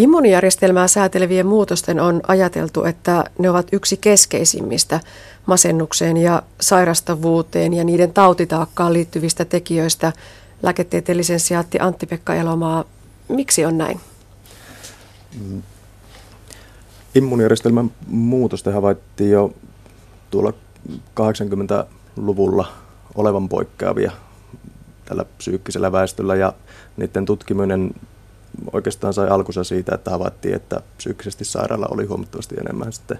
Immuunijärjestelmää säätelevien muutosten on ajateltu, että ne ovat yksi keskeisimmistä masennukseen ja sairastavuuteen ja niiden tautitaakkaan liittyvistä tekijöistä. Lääketieteellisen sijaatti Antti-Pekka Elomaa, miksi on näin? Mm. Immuunijärjestelmän muutosta havaittiin jo tuolla 80-luvulla olevan poikkeavia tällä psyykkisellä väestöllä ja niiden tutkiminen oikeastaan sai alkunsa siitä, että havaittiin, että psyykkisesti sairaalla oli huomattavasti enemmän sitten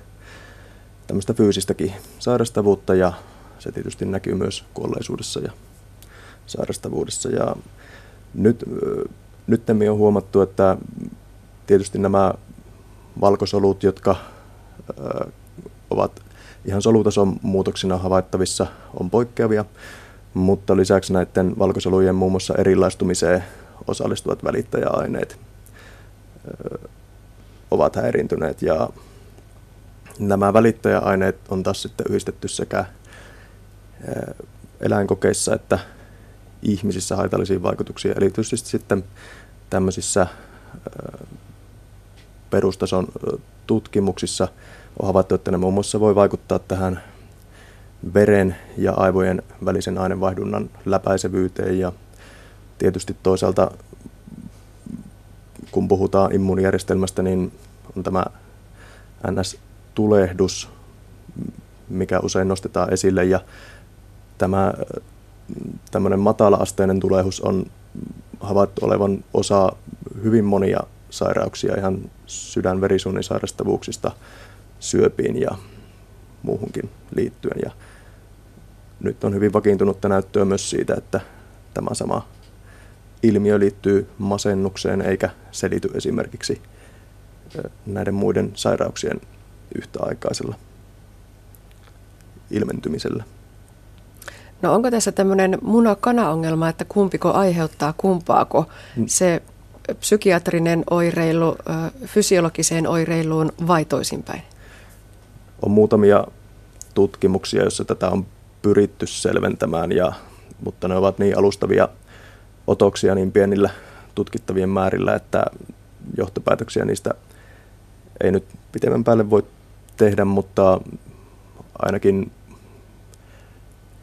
tämmöistä fyysistäkin sairastavuutta ja se tietysti näkyy myös kuolleisuudessa ja sairastavuudessa. Ja nyt, nyt on huomattu, että tietysti nämä valkosolut, jotka ovat ihan solutason muutoksina havaittavissa, on poikkeavia, mutta lisäksi näiden valkosolujen muun muassa erilaistumiseen osallistuvat välittäjäaineet ovat häirintyneet ja nämä välittäjäaineet on taas sitten yhdistetty sekä eläinkokeissa että ihmisissä haitallisiin vaikutuksiin. Eli tietysti sitten tämmöisissä perustason tutkimuksissa on havaittu, että ne muun muassa voi vaikuttaa tähän veren ja aivojen välisen aineenvaihdunnan läpäisevyyteen ja tietysti toisaalta kun puhutaan immuunijärjestelmästä, niin on tämä NS-tulehdus, mikä usein nostetaan esille ja tämä tämmöinen matala-asteinen tulehdus on havaittu olevan osa hyvin monia sairauksia ihan sydän sairastavuuksista syöpiin ja muuhunkin liittyen. Ja nyt on hyvin vakiintunutta näyttöä myös siitä, että tämä sama ilmiö liittyy masennukseen eikä selity esimerkiksi näiden muiden sairauksien yhtäaikaisella ilmentymisellä. No onko tässä tämmöinen muna-kana-ongelma, että kumpiko aiheuttaa kumpaako mm. se psykiatrinen oireilu fysiologiseen oireiluun vai toisinpäin? On muutamia tutkimuksia, joissa tätä on pyritty selventämään, ja, mutta ne ovat niin alustavia otoksia niin pienillä tutkittavien määrillä, että johtopäätöksiä niistä ei nyt pitemmän päälle voi tehdä, mutta ainakin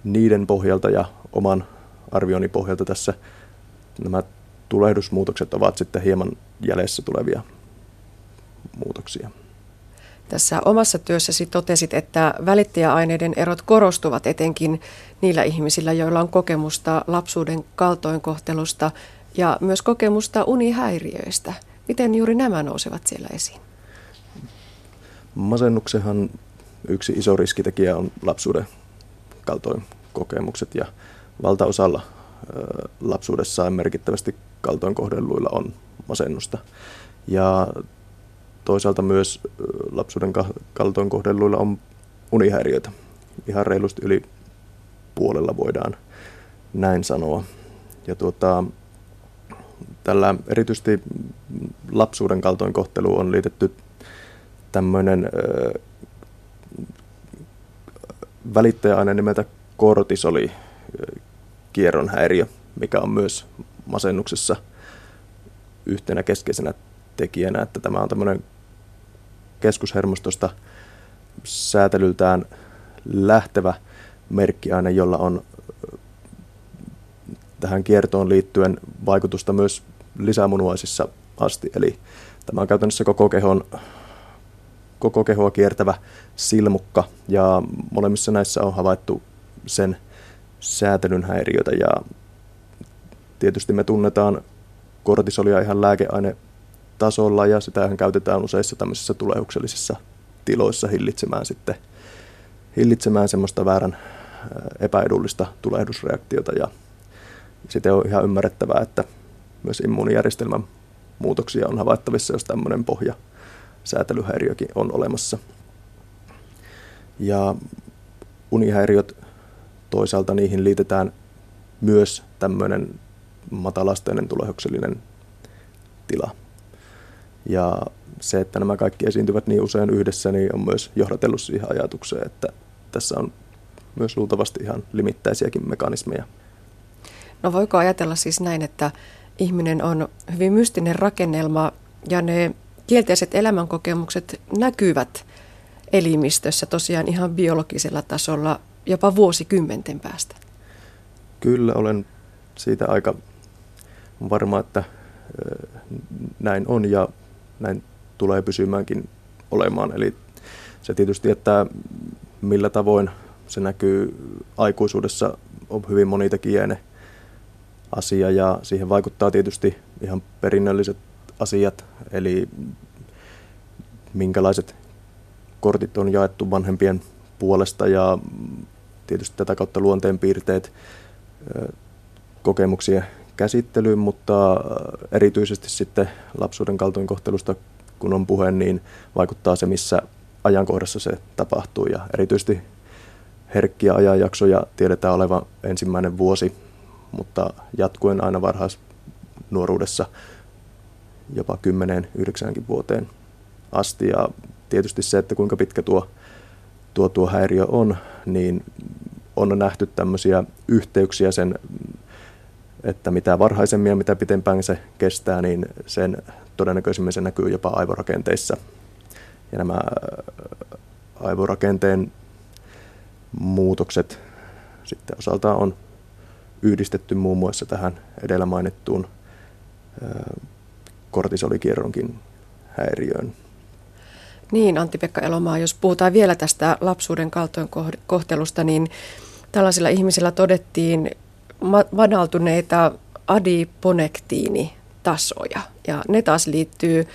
niiden pohjalta ja oman arvioni pohjalta tässä nämä tulehdusmuutokset ovat sitten hieman jäljessä tulevia muutoksia. Tässä omassa työssäsi totesit, että välittäjäaineiden erot korostuvat etenkin niillä ihmisillä, joilla on kokemusta lapsuuden kaltoinkohtelusta ja myös kokemusta unihäiriöistä. Miten juuri nämä nousevat siellä esiin? Masennuksenhan yksi iso riskitekijä on lapsuuden kaltoinkokemukset ja valtaosalla lapsuudessaan merkittävästi kaltoinkohdelluilla on masennusta. Ja toisaalta myös lapsuuden kaltoinkohdelluilla on unihäiriöitä. Ihan reilusti yli puolella voidaan näin sanoa. Ja tuota, tällä erityisesti lapsuuden kaltoinkohtelu on liitetty tämmöinen välittäjäaine nimeltä kortisoli kierron häiriö, mikä on myös masennuksessa yhtenä keskeisenä tekijänä, että tämä on tämmöinen keskushermostosta säätelyltään lähtevä merkkiaine, jolla on tähän kiertoon liittyen vaikutusta myös lisämunuaisissa asti. Eli tämä on käytännössä koko kehon koko kehoa kiertävä silmukka ja molemmissa näissä on havaittu sen säätelyn häiriötä ja tietysti me tunnetaan kortisolia ihan lääkeaine tasolla ja sitähän käytetään useissa tämmöisissä tulehduksellisissa tiloissa hillitsemään sitten hillitsemään semmoista väärän epäedullista tulehdusreaktiota ja sitten on ihan ymmärrettävää, että myös immuunijärjestelmän muutoksia on havaittavissa, jos tämmöinen pohja säätelyhäiriökin on olemassa. Ja unihäiriöt toisaalta niihin liitetään myös tämmöinen matalasteinen tulehduksellinen tila. Ja se, että nämä kaikki esiintyvät niin usein yhdessä, niin on myös johdatellut siihen ajatukseen, että tässä on myös luultavasti ihan limittäisiäkin mekanismeja. No voiko ajatella siis näin, että ihminen on hyvin mystinen rakennelma ja ne kielteiset elämänkokemukset näkyvät elimistössä tosiaan ihan biologisella tasolla jopa vuosikymmenten päästä. Kyllä, olen siitä aika varma, että näin on ja näin tulee pysymäänkin olemaan. Eli se tietysti, että millä tavoin se näkyy aikuisuudessa, on hyvin monitekijäinen asia ja siihen vaikuttaa tietysti ihan perinnölliset asiat, eli minkälaiset kortit on jaettu vanhempien puolesta ja tietysti tätä kautta luonteenpiirteet kokemuksien käsittelyyn, mutta erityisesti sitten lapsuuden kaltoinkohtelusta kun on puhe, niin vaikuttaa se, missä ajankohdassa se tapahtuu. Ja erityisesti herkkiä ajanjaksoja tiedetään olevan ensimmäinen vuosi, mutta jatkuen aina varhaisnuoruudessa jopa 10-9 vuoteen asti. Ja tietysti se, että kuinka pitkä tuo, tuo, tuo häiriö on, niin on nähty tämmöisiä yhteyksiä sen, että mitä varhaisemmin ja mitä pitempään se kestää, niin sen todennäköisimmin se näkyy jopa aivorakenteissa. Ja nämä äh, aivorakenteen muutokset sitten osaltaan on yhdistetty muun muassa tähän edellä mainittuun äh, kortisolikierronkin häiriöön. Niin, Antti-Pekka Elomaa, jos puhutaan vielä tästä lapsuuden kaltoinkohtelusta, niin tällaisilla ihmisillä todettiin madaltuneita adiponektiinitasoja. Ja ne taas liittyy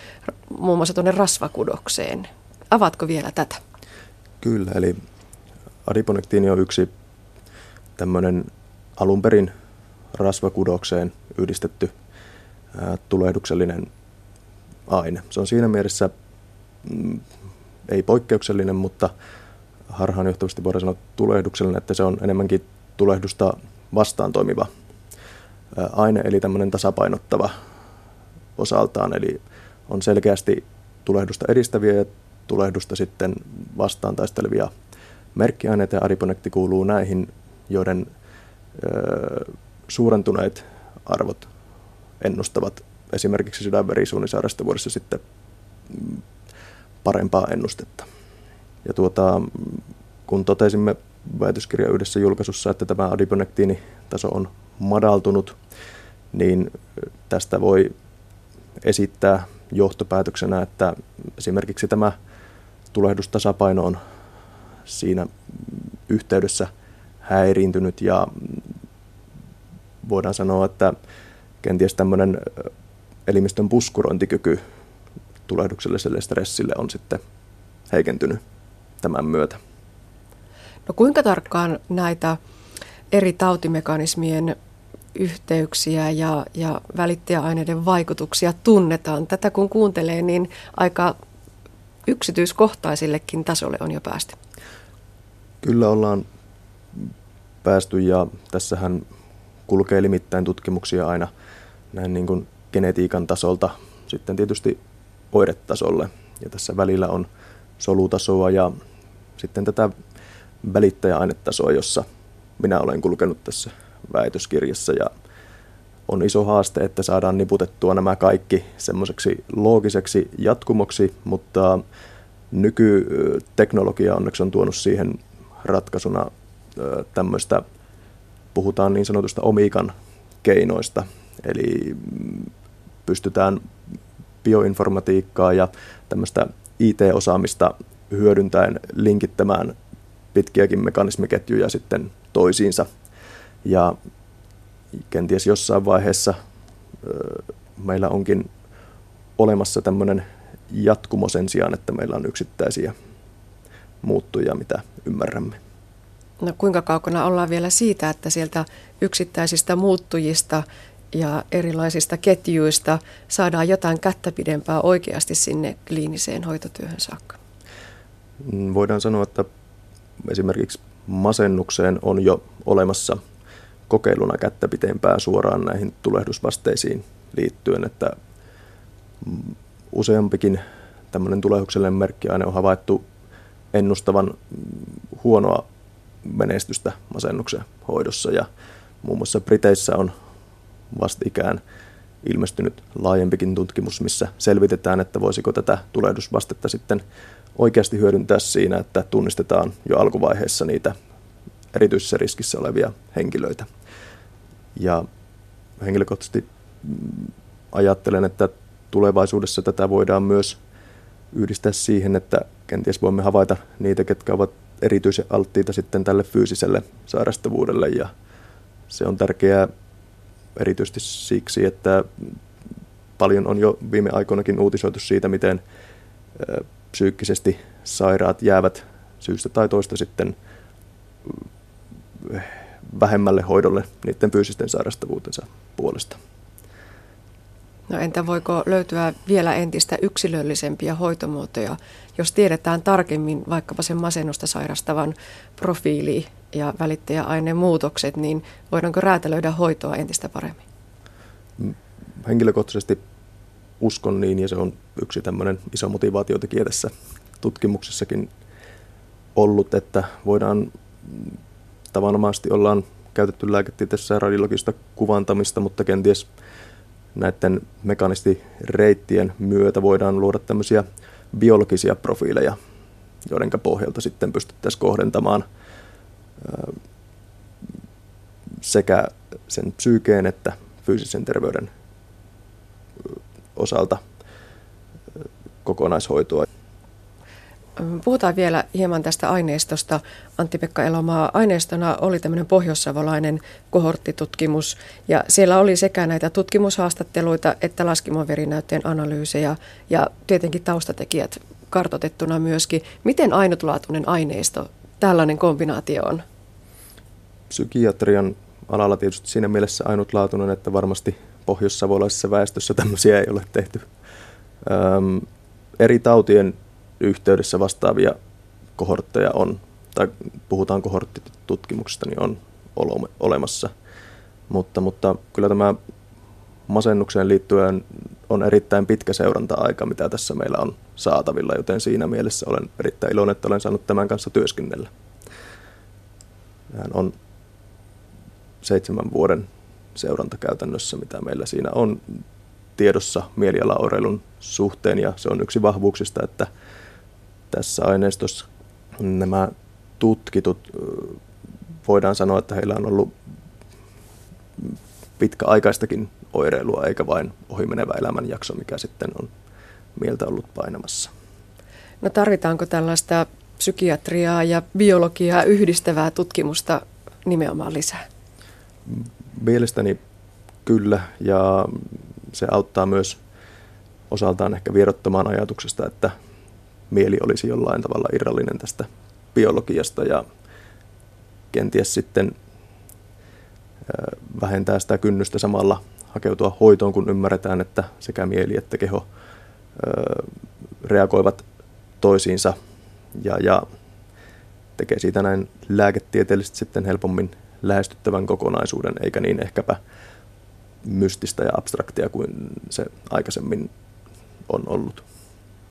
muun muassa tuonne rasvakudokseen. Avatko vielä tätä? Kyllä, eli adiponektiini on yksi tämmöinen alun perin rasvakudokseen yhdistetty ää, tulehduksellinen aine. Se on siinä mielessä mm, ei poikkeuksellinen, mutta harhaanjohtavasti voidaan sanoa tulehduksellinen, että se on enemmänkin tulehdusta vastaan toimiva aine, eli tämmöinen tasapainottava osaltaan, eli on selkeästi tulehdusta edistäviä ja tulehdusta sitten vastaan taistelevia merkkiaineita, ja adiponekti kuuluu näihin, joiden ö, suurentuneet arvot ennustavat esimerkiksi sydänverisuonisairastavuudessa sitten mm, parempaa ennustetta. Ja tuota, kun totesimme väitöskirja yhdessä julkaisussa, että tämä adiponektiinitaso on madaltunut, niin tästä voi esittää johtopäätöksenä, että esimerkiksi tämä tulehdustasapaino on siinä yhteydessä häiriintynyt ja voidaan sanoa, että kenties tämmöinen elimistön puskurointikyky tulehdukselliselle stressille on sitten heikentynyt tämän myötä. No kuinka tarkkaan näitä eri tautimekanismien yhteyksiä ja, ja välittäjäaineiden vaikutuksia tunnetaan? Tätä kun kuuntelee, niin aika yksityiskohtaisillekin tasolle on jo päästy. Kyllä ollaan päästy ja tässähän kulkee limittäin tutkimuksia aina näin niin kuin genetiikan tasolta sitten tietysti oiretasolle. Ja tässä välillä on solutasoa ja sitten tätä välittäjäainetasoa, jossa minä olen kulkenut tässä väitöskirjassa. Ja on iso haaste, että saadaan niputettua nämä kaikki semmoiseksi loogiseksi jatkumoksi, mutta nykyteknologia onneksi on tuonut siihen ratkaisuna tämmöistä, puhutaan niin sanotusta omikan keinoista, eli pystytään bioinformatiikkaa ja tämmöistä IT-osaamista hyödyntäen linkittämään pitkiäkin mekanismiketjuja sitten toisiinsa. Ja kenties jossain vaiheessa meillä onkin olemassa tämmöinen jatkumo sen sijaan, että meillä on yksittäisiä muuttuja, mitä ymmärrämme. No kuinka kaukana ollaan vielä siitä, että sieltä yksittäisistä muuttujista ja erilaisista ketjuista saadaan jotain kättä pidempää oikeasti sinne kliiniseen hoitotyöhön saakka? Mm, voidaan sanoa, että esimerkiksi masennukseen on jo olemassa kokeiluna kättä pitempää suoraan näihin tulehdusvasteisiin liittyen, että useampikin tämmöinen tulehduksellinen merkkiaine on havaittu ennustavan huonoa menestystä masennuksen hoidossa ja muun muassa Briteissä on vastikään ilmestynyt laajempikin tutkimus, missä selvitetään, että voisiko tätä tulehdusvastetta sitten oikeasti hyödyntää siinä, että tunnistetaan jo alkuvaiheessa niitä erityisessä riskissä olevia henkilöitä. Ja henkilökohtaisesti ajattelen, että tulevaisuudessa tätä voidaan myös yhdistää siihen, että kenties voimme havaita niitä, ketkä ovat erityisen alttiita sitten tälle fyysiselle sairastavuudelle ja se on tärkeää erityisesti siksi, että paljon on jo viime aikoinakin uutisoitu siitä, miten psyykkisesti sairaat jäävät syystä tai toista sitten vähemmälle hoidolle niiden fyysisten sairastavuutensa puolesta. No entä voiko löytyä vielä entistä yksilöllisempiä hoitomuotoja, jos tiedetään tarkemmin vaikkapa sen masennusta sairastavan profiili ja välittäjäaineen muutokset, niin voidaanko räätälöidä hoitoa entistä paremmin? Henkilökohtaisesti uskon niin, ja se on yksi tämmöinen iso motivaatiotekijä tässä tutkimuksessakin ollut, että voidaan tavanomaisesti ollaan käytetty lääketieteessä radiologista kuvantamista, mutta kenties näiden mekanistireittien myötä voidaan luoda tämmöisiä biologisia profiileja, joiden pohjalta sitten pystyttäisiin kohdentamaan sekä sen psyykeen että fyysisen terveyden osalta kokonaishoitoa. Puhutaan vielä hieman tästä aineistosta. Antti-Pekka Elomaa, aineistona oli tämmöinen pohjoissavolainen kohorttitutkimus ja siellä oli sekä näitä tutkimushaastatteluita että laskimon verinäytteen analyysejä ja tietenkin taustatekijät kartotettuna myöskin. Miten ainutlaatuinen aineisto tällainen kombinaatio on? Psykiatrian alalla tietysti siinä mielessä ainutlaatuinen, että varmasti pohjoissavolaisessa väestössä tämmöisiä ei ole tehty. Öm, eri tautien yhteydessä vastaavia kohortteja on, tai puhutaan kohorttitutkimuksesta, niin on olemassa. Mutta, mutta kyllä tämä masennukseen liittyen on erittäin pitkä seuranta-aika, mitä tässä meillä on saatavilla, joten siinä mielessä olen erittäin iloinen, että olen saanut tämän kanssa työskennellä. Hän on seitsemän vuoden seuranta käytännössä, mitä meillä siinä on tiedossa mielialaoireilun suhteen, ja se on yksi vahvuuksista, että tässä aineistossa nämä tutkitut, voidaan sanoa, että heillä on ollut pitkäaikaistakin oireilua, eikä vain ohimenevä elämänjakso, mikä sitten on mieltä ollut painamassa. No tarvitaanko tällaista psykiatriaa ja biologiaa yhdistävää tutkimusta nimenomaan lisää? Mielestäni kyllä, ja se auttaa myös osaltaan ehkä vierottamaan ajatuksesta, että mieli olisi jollain tavalla irrallinen tästä biologiasta ja kenties sitten vähentää sitä kynnystä samalla hakeutua hoitoon, kun ymmärretään, että sekä mieli että keho reagoivat toisiinsa ja, ja tekee siitä näin lääketieteellisesti sitten helpommin lähestyttävän kokonaisuuden, eikä niin ehkäpä mystistä ja abstraktia kuin se aikaisemmin on ollut.